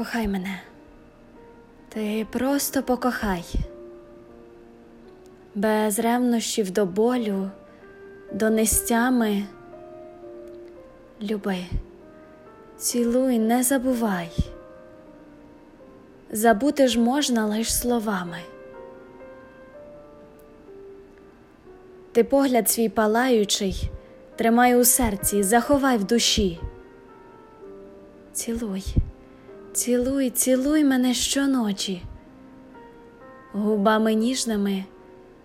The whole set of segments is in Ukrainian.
Кохай мене, ти просто покохай, без ревнощів до болю, до нестями. Люби, цілуй, не забувай. Забути ж можна лиш словами. Ти погляд свій палаючий, тримай у серці, заховай в душі. Цілуй, цілуй, цілуй мене щоночі, губами ніжними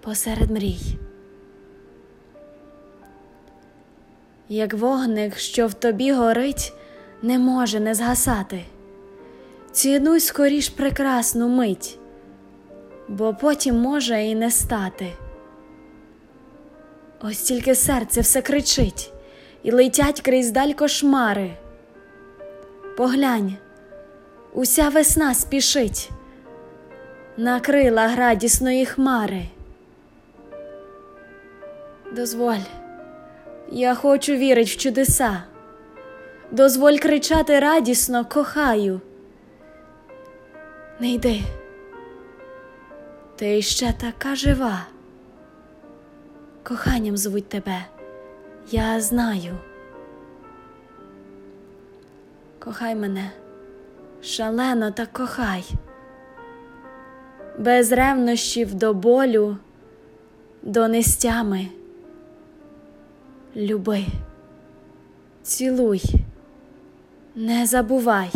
посеред мрій. Як вогник, що в тобі горить, не може не згасати. Цінуй скоріш прекрасну мить, бо потім може і не стати. Ось тільки серце все кричить і летять крізь даль кошмари. Поглянь, уся весна спішить на крилах радісної хмари. Дозволь, я хочу вірить в чудеса, дозволь кричати радісно, кохаю. Не йди, ти ще така жива. Коханням звуть тебе, я знаю. Кохай мене, шалено та кохай, без ревнощів до болю, до нестями. Люби, цілуй, не забувай.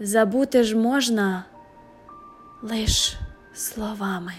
Забути ж можна лиш словами.